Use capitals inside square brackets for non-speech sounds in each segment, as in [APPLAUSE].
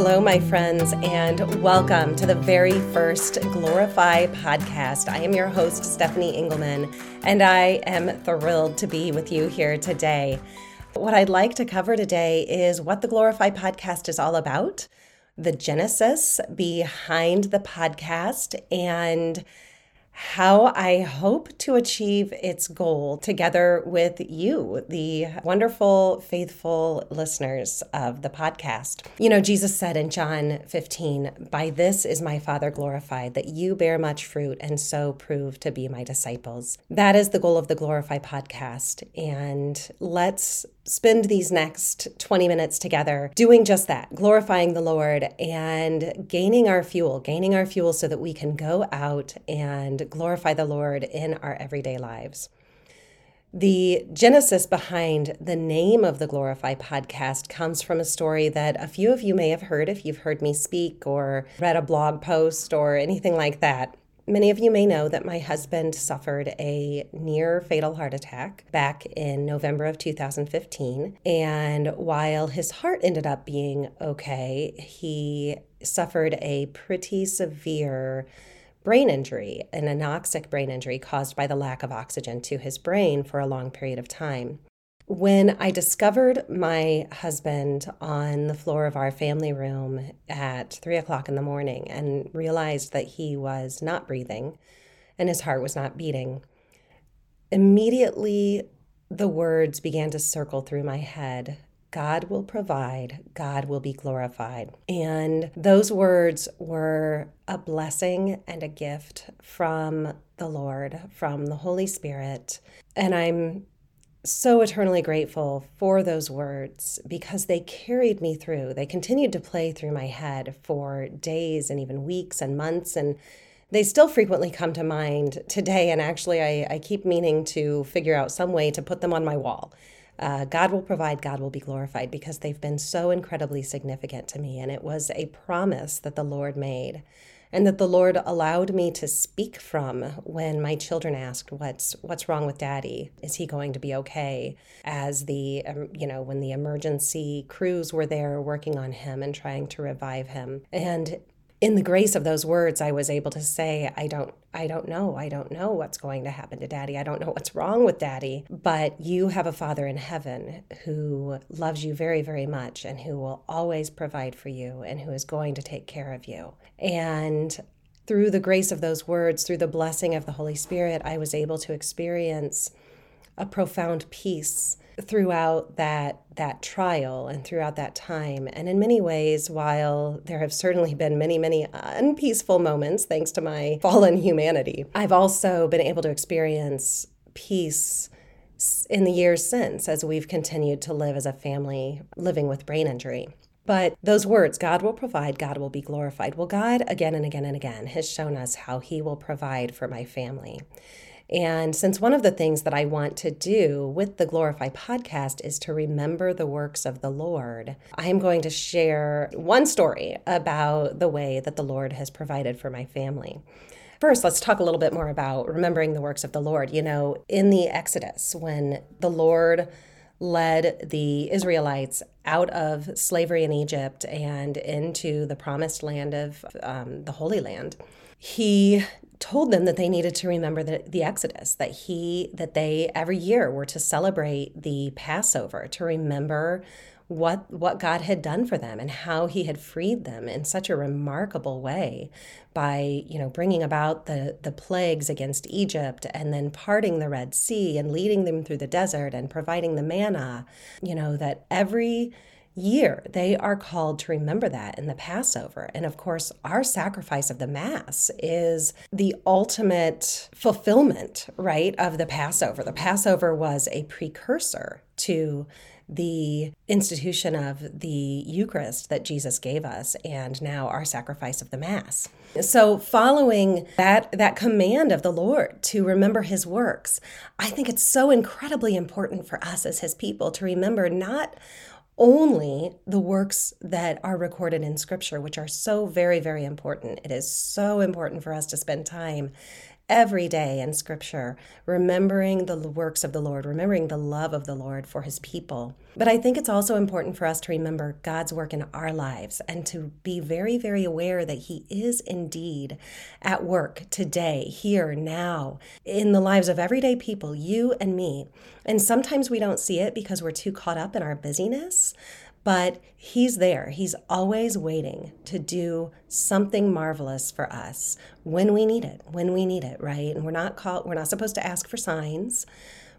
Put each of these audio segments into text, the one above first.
Hello, my friends, and welcome to the very first Glorify podcast. I am your host, Stephanie Engelman, and I am thrilled to be with you here today. What I'd like to cover today is what the Glorify podcast is all about, the genesis behind the podcast, and how I hope to achieve its goal together with you, the wonderful, faithful listeners of the podcast. You know, Jesus said in John 15, By this is my Father glorified, that you bear much fruit and so prove to be my disciples. That is the goal of the Glorify podcast. And let's spend these next 20 minutes together doing just that, glorifying the Lord and gaining our fuel, gaining our fuel so that we can go out and glorify the Lord in our everyday lives. The genesis behind the name of the Glorify podcast comes from a story that a few of you may have heard if you've heard me speak or read a blog post or anything like that. Many of you may know that my husband suffered a near fatal heart attack back in November of 2015. And while his heart ended up being okay, he suffered a pretty severe brain injury, an anoxic brain injury caused by the lack of oxygen to his brain for a long period of time. When I discovered my husband on the floor of our family room at three o'clock in the morning and realized that he was not breathing and his heart was not beating, immediately the words began to circle through my head God will provide, God will be glorified. And those words were a blessing and a gift from the Lord, from the Holy Spirit. And I'm so eternally grateful for those words because they carried me through. They continued to play through my head for days and even weeks and months. And they still frequently come to mind today. And actually, I, I keep meaning to figure out some way to put them on my wall. Uh, God will provide, God will be glorified because they've been so incredibly significant to me. And it was a promise that the Lord made and that the Lord allowed me to speak from when my children asked, "What's what's wrong with Daddy? Is he going to be okay?" As the um, you know when the emergency crews were there working on him and trying to revive him, and in the grace of those words i was able to say i don't i don't know i don't know what's going to happen to daddy. I don't know what's wrong with daddy but you have a father in heaven who loves you very very much and who will always provide for you and who is going to take care of you. And through the grace of those words through the blessing of the holy spirit i was able to experience a profound peace throughout that that trial and throughout that time and in many ways while there have certainly been many many unpeaceful moments thanks to my [LAUGHS] fallen humanity i've also been able to experience peace in the years since as we've continued to live as a family living with brain injury but those words, God will provide, God will be glorified. Well, God, again and again and again, has shown us how He will provide for my family. And since one of the things that I want to do with the Glorify podcast is to remember the works of the Lord, I am going to share one story about the way that the Lord has provided for my family. First, let's talk a little bit more about remembering the works of the Lord. You know, in the Exodus, when the Lord led the Israelites out of slavery in Egypt and into the promised land of um, the Holy Land, he told them that they needed to remember the, the exodus that he that they every year were to celebrate the passover to remember what what God had done for them and how he had freed them in such a remarkable way by you know bringing about the the plagues against Egypt and then parting the Red Sea and leading them through the desert and providing the manna you know that every year. They are called to remember that in the Passover. And of course, our sacrifice of the Mass is the ultimate fulfillment, right, of the Passover. The Passover was a precursor to the institution of the Eucharist that Jesus gave us and now our sacrifice of the Mass. So following that that command of the Lord to remember his works, I think it's so incredibly important for us as his people to remember not only the works that are recorded in scripture, which are so very, very important. It is so important for us to spend time every day in scripture, remembering the works of the Lord, remembering the love of the Lord for his people. But I think it's also important for us to remember God's work in our lives and to be very, very aware that he is indeed at work today, here, now, in the lives of everyday people, you and me. And sometimes we don't see it because we're too caught up in our busyness but he's there. He's always waiting to do something marvelous for us when we need it, when we need it, right? And we're not called, we're not supposed to ask for signs,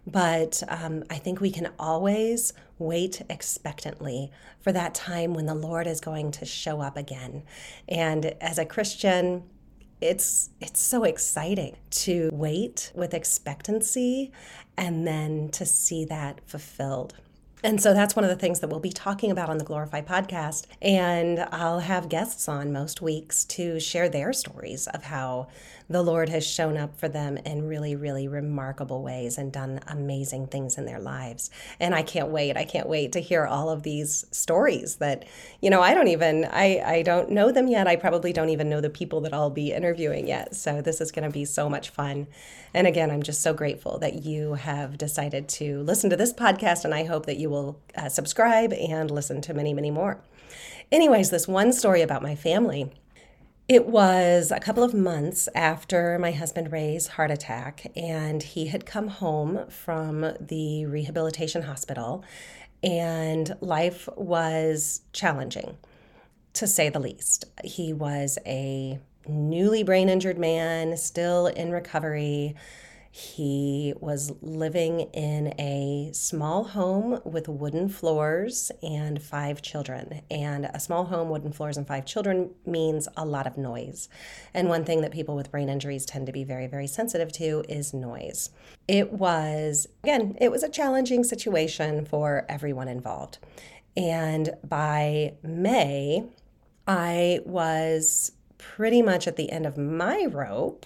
but um, I think we can always wait expectantly for that time when the Lord is going to show up again. And as a Christian, it's it's so exciting to wait with expectancy and then to see that fulfilled. And so that's one of the things that we'll be talking about on the Glorify podcast. And I'll have guests on most weeks to share their stories of how the Lord has shown up for them in really, really remarkable ways and done amazing things in their lives. And I can't wait. I can't wait to hear all of these stories that, you know, I don't even, I, I don't know them yet. I probably don't even know the people that I'll be interviewing yet. So this is going to be so much fun. And again, I'm just so grateful that you have decided to listen to this podcast. And I hope that you will uh, subscribe and listen to many, many more. Anyways, this one story about my family it was a couple of months after my husband Ray's heart attack, and he had come home from the rehabilitation hospital, and life was challenging, to say the least. He was a newly brain injured man, still in recovery. He was living in a small home with wooden floors and five children. And a small home, wooden floors, and five children means a lot of noise. And one thing that people with brain injuries tend to be very, very sensitive to is noise. It was, again, it was a challenging situation for everyone involved. And by May, I was pretty much at the end of my rope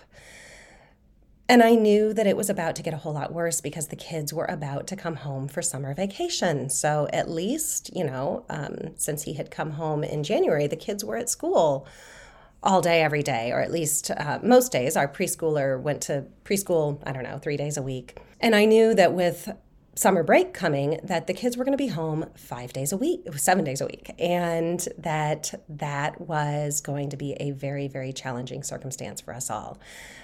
and I knew that it was about to get a whole lot worse because the kids were about to come home for summer vacation. So, at least, you know, um, since he had come home in January, the kids were at school all day, every day, or at least uh, most days. Our preschooler went to preschool, I don't know, three days a week. And I knew that with summer break coming that the kids were going to be home five days a week seven days a week and that that was going to be a very very challenging circumstance for us all.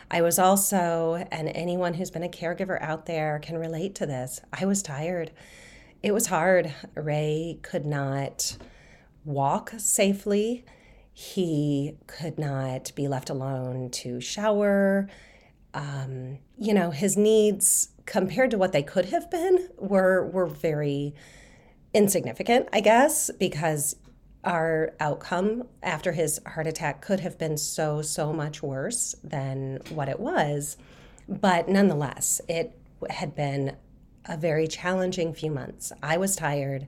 I was also and anyone who's been a caregiver out there can relate to this i was tired. It was hard. Ray could not walk safely. He could not be left alone to shower. Um, you know his needs compared to what they could have been were were very insignificant, I guess, because our outcome after his heart attack could have been so so much worse than what it was. But nonetheless, it had been a very challenging few months. I was tired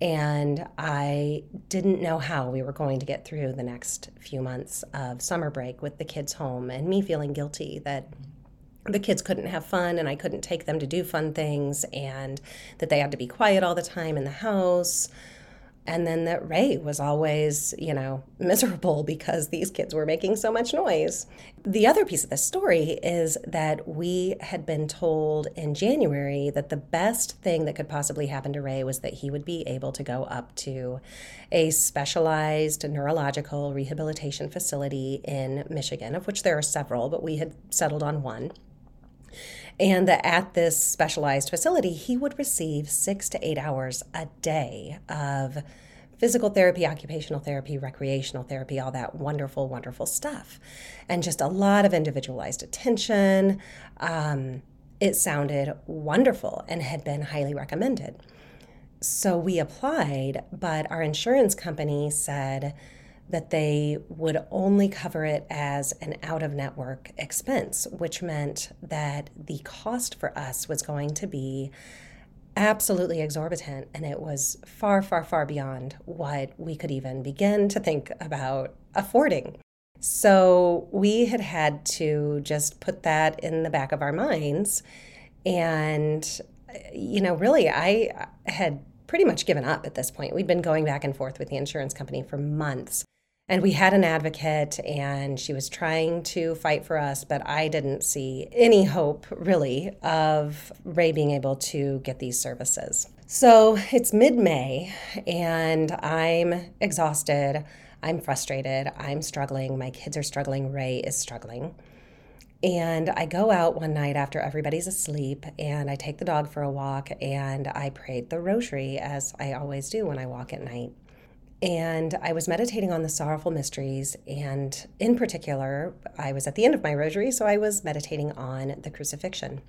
and I didn't know how we were going to get through the next few months of summer break with the kids home and me feeling guilty that the kids couldn't have fun and I couldn't take them to do fun things and that they had to be quiet all the time in the house. And then that Ray was always, you know, [LAUGHS] miserable because these kids were making so much noise. The other piece of the story is that we had been told in January that the best thing that could possibly happen to Ray was that he would be able to go up to a specialized neurological rehabilitation facility in Michigan, of which there are several, but we had settled on one and that at this specialized facility, he would receive six to eight hours a day of physical therapy, occupational therapy, recreational therapy, all that wonderful, wonderful stuff. And just a lot of individualized attention. Um, it sounded wonderful and had been highly recommended. So we applied, but our insurance company said, that they would only cover it as an out of network expense, which meant that the cost for us was going to be absolutely exorbitant and it was far, far, far beyond what we could even begin to think about affording. So we had had to just put that in the back of our minds. And, you know, really, I had pretty much given up at this point. We'd been going back and forth with the insurance company for months And we had an advocate, and she was trying to fight for us, but I didn't see any hope, really, of Ray being able to get these services. So it's mid May, and I'm exhausted. I'm frustrated. I'm struggling. My kids are struggling. Ray is struggling. And I go out one night after everybody's asleep and I take the dog for a walk and I prayed the rosary as I always do when I walk at night. And I was meditating on the sorrowful mysteries. And in particular, I was at the end of my rosary, so I was meditating on the crucifixion.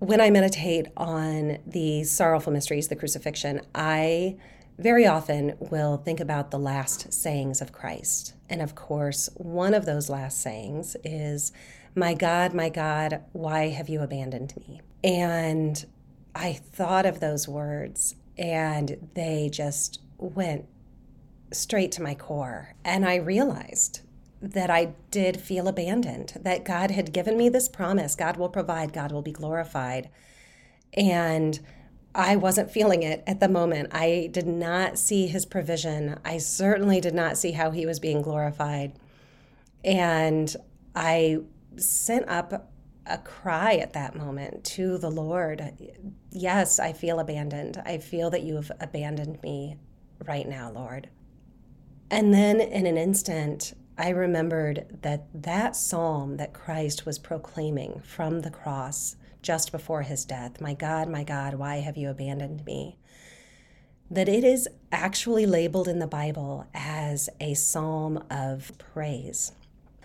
When I meditate on the sorrowful mysteries, the crucifixion, I very often will think about the last sayings of Christ. And of course, one of those last sayings is, My God, my God, why have you abandoned me? And I thought of those words and they just went straight to my core. And I realized that I did feel abandoned, that God had given me this promise God will provide, God will be glorified. And I wasn't feeling it at the moment. I did not see his provision. I certainly did not see how he was being glorified. And I sent up a cry at that moment to the Lord. Yes, I feel abandoned. I feel that you have abandoned me right now, Lord. And then in an instant, I remembered that that psalm that Christ was proclaiming from the cross just before his death, My God, my God, why have you abandoned me? That it is actually labeled in the Bible as a psalm of praise.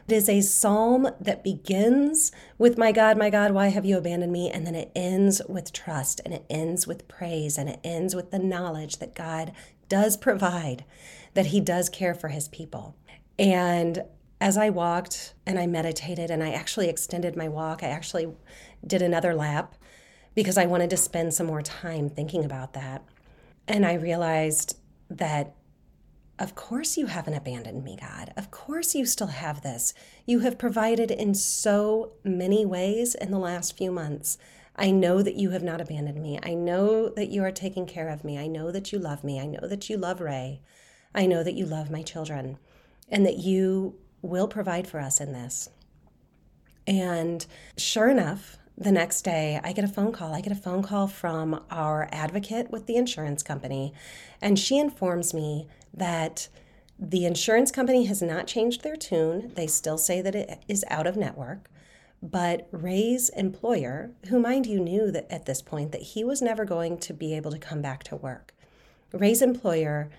It is a psalm that begins with, My God, my God, why have you abandoned me? And then it ends with trust and it ends with praise and it ends with the knowledge that God does provide that He does care for His people. And as I walked and I meditated and I actually extended my walk, I actually did another lap because I wanted to spend some more time thinking about that. And I realized that, of course, you haven't abandoned me, God. Of course, you still have this. You have provided in so many ways in the last few months. I know that you have not abandoned me. I know that you are taking care of me. I know that you love me. I know that you love Ray. I know that you love my children and that you will provide for us in this. And sure enough, the next day, I get a phone call. I get a phone call from our advocate with the insurance company, and she informs me that the insurance company has not changed their tune. They still say that it is out of network. But Ray's employer, who, mind you, knew that at this point that he was never going to be able to come back to work, Ray's employer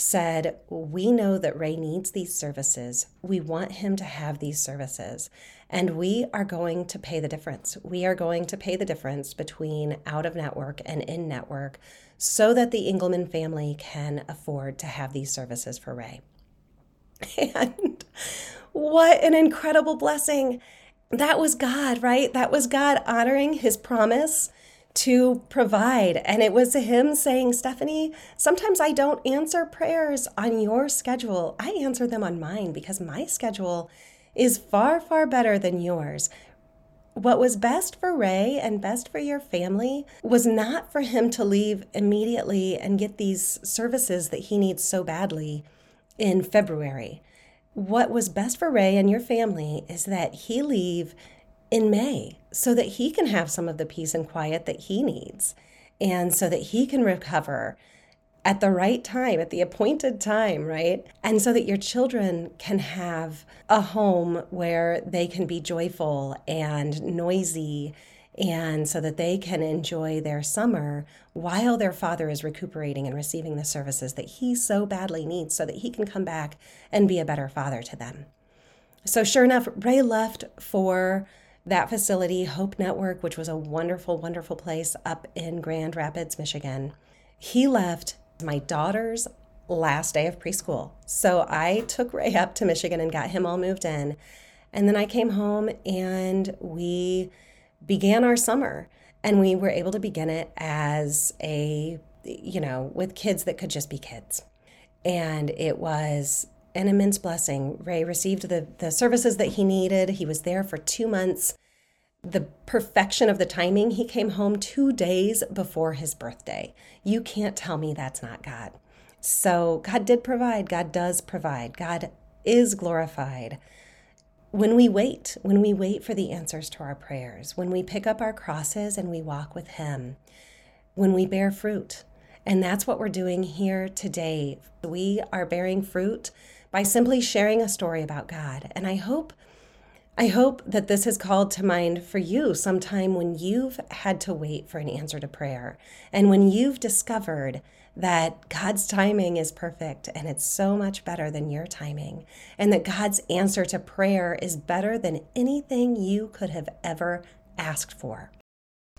said, We know that Ray needs these services. We want him to have these services. And we are going to pay the difference. We are going to pay the difference between out of network and in network so that the Engelman family can afford to have these services for Ray. [LAUGHS] And what an incredible blessing! That was God, right? That was God honoring his promise to provide. And it was him saying, Stephanie, sometimes I don't answer prayers on your schedule. I answer them on mine because my schedule is far, far better than yours. What was best for Ray and best for your family was not for him to leave immediately and get these services that he needs so badly in February. What was best for Ray and your family is that he leave in May so that he can have some of the peace and quiet that he needs and so that he can recover at the right time, at the appointed time, right? And so that your children can have a home where they can be joyful and noisy and so that they can enjoy their summer while their father is recuperating and receiving the services that he so badly needs so that he can come back and be a better father to them. So, sure enough, Ray left for that facility, Hope Network, which was a wonderful, wonderful place up in Grand Rapids, Michigan, he left my daughter's last day of preschool. So I took Ray up to Michigan and got him all moved in. And then I came home and we began our summer. And we were able to begin it as a, you know, with kids that could just be kids. And it was an immense blessing. Ray received the, the services that he needed. He was there for two months. The perfection of the timing, he came home two days before his birthday. You can't tell me that's not God. So God did provide. God does provide. God is glorified when we wait, when we wait for the answers to our prayers, when we pick up our crosses and we walk with Him, when we bear fruit. And that's what we're doing here today. We are bearing fruit by simply sharing a story about God. And I hope I hope that this has called to mind for you sometime when you've had to wait for an answer to prayer and when you've discovered that God's timing is perfect and it's so much better than your timing, and that God's answer to prayer is better than anything you could have ever asked for.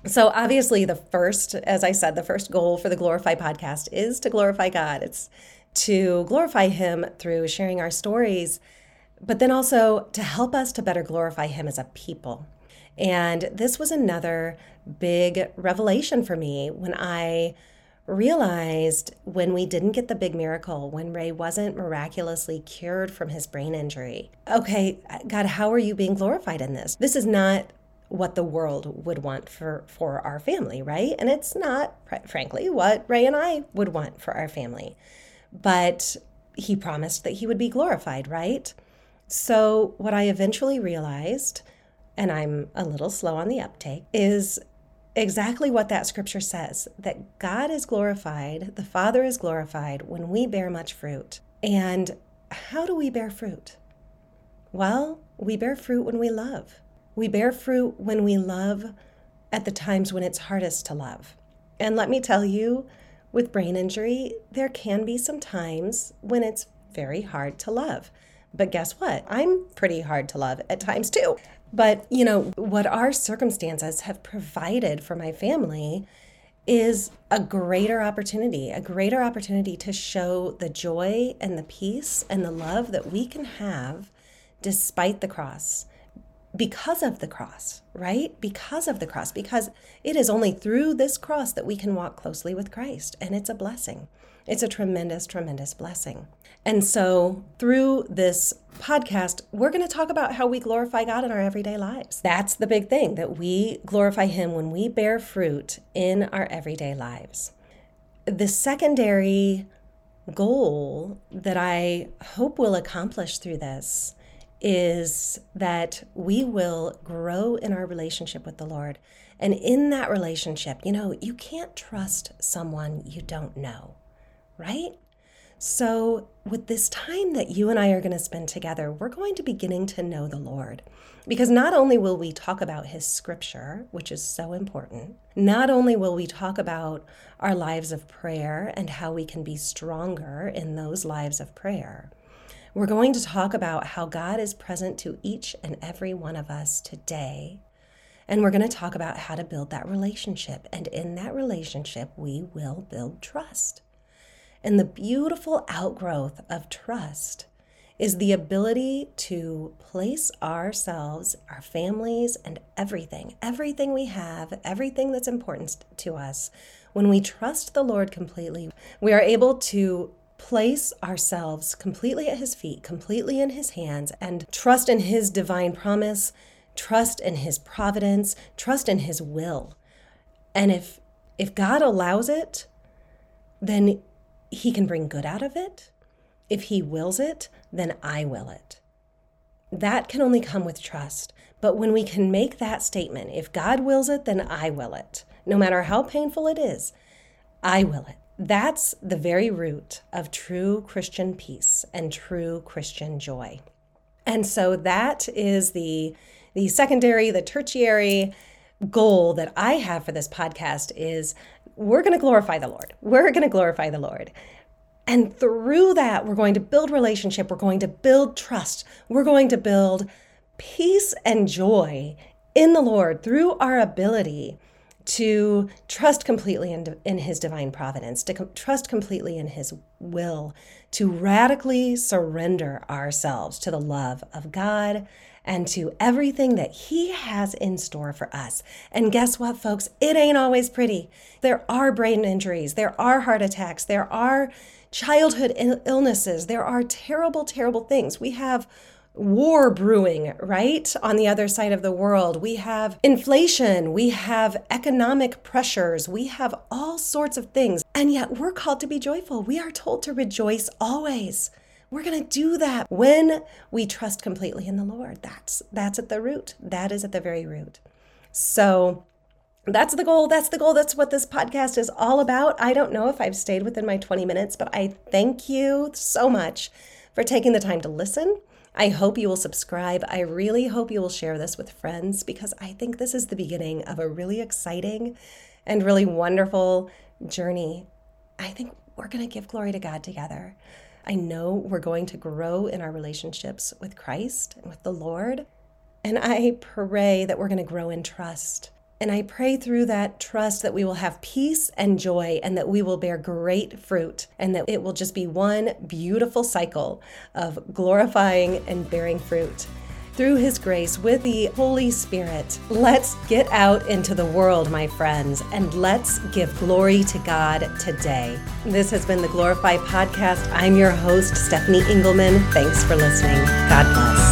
So, obviously, the first, as I said, the first goal for the Glorify podcast is to glorify God. It's to glorify Him through sharing our stories, but then also to help us to better glorify Him as a people. And this was another big revelation for me when I realized when we didn't get the big miracle, when Ray wasn't miraculously cured from his brain injury. Okay, God, how are you being glorified in this? This is not what the world would want for for our family, right? And it's not frankly what Ray and I would want for our family. But he promised that he would be glorified, right? So what I eventually realized and I'm a little slow on the uptake, is exactly what that scripture says that God is glorified, the Father is glorified when we bear much fruit. And how do we bear fruit? Well, we bear fruit when we love. We bear fruit when we love at the times when it's hardest to love. And let me tell you, with brain injury, there can be some times when it's very hard to love. But guess what? I'm pretty hard to love at times too. But, you know, what our circumstances have provided for my family is a greater opportunity, a greater opportunity to show the joy and the peace and the love that we can have despite the cross because of the cross, right? Because of the cross, because it is only through this cross that we can walk closely with Christ, and it's a blessing. It's a tremendous, tremendous blessing. And so, through this podcast, we're going to talk about how we glorify God in our everyday lives. That's the big thing that we glorify Him when we bear fruit in our everyday lives. The secondary goal that I hope we'll accomplish through this is that we will grow in our relationship with the Lord. And in that relationship, you know, you can't trust someone you don't know, right? So, with this time that you and I are going to spend together, we're going to be getting to know the Lord. Because not only will we talk about his scripture, which is so important, not only will we talk about our lives of prayer and how we can be stronger in those lives of prayer, we're going to talk about how God is present to each and every one of us today. And we're going to talk about how to build that relationship. And in that relationship, we will build trust. And the beautiful outgrowth of trust is the ability to place ourselves, our families, and everything, everything we have, everything that's important to us, when we trust the Lord completely, we are able to place ourselves completely at His feet, completely in His hands, and trust in His divine promise, trust in His providence, trust in His will. And if if God allows it, then he can bring good out of it. If he wills it, then I will it. That can only come with trust. But when we can make that statement, if God wills it, then I will it. No matter how painful it is, I will it. That's the very root of true Christian peace and true Christian joy. And so that is the the secondary, the tertiary goal that I have for this podcast is we're going to glorify the Lord. We're going to glorify the Lord. And through that, we're going to build relationship. We're going to build trust. We're going to build peace and joy in the Lord through our ability to trust completely in, in His divine providence, to com- trust completely in His will, to radically surrender ourselves to the love of God and to everything that He has in store for us. And guess what, folks? It ain't always pretty. There are brain injuries, there are heart attacks, there are childhood illnesses, there are terrible, terrible things. We have war brewing, right? On the other side of the world, we have inflation, we have economic pressures, we have all sorts of things. And yet we're called to be joyful. We are told to rejoice always. We're going to do that when we trust completely in the Lord. That's that's at the root. That is at the very root. So that's the goal. That's the goal. That's what this podcast is all about. I don't know if I've stayed within my 20 minutes, but I thank you so much for taking the time to listen. I hope you will subscribe. I really hope you will share this with friends because I think this is the beginning of a really exciting and really wonderful journey. I think we're going to give glory to God together. I know we're going to grow in our relationships with Christ and with the Lord. And I pray that we're going to grow in trust and I pray through that trust that we will have peace and joy and that we will bear great fruit and that it will just be one beautiful cycle of glorifying and bearing fruit. Through His grace with the Holy Spirit, let's get out into the world, my friends, and let's give glory to God today. This has been the Glorify Podcast. I'm your host, Stephanie Engelman. Thanks for listening. God bless.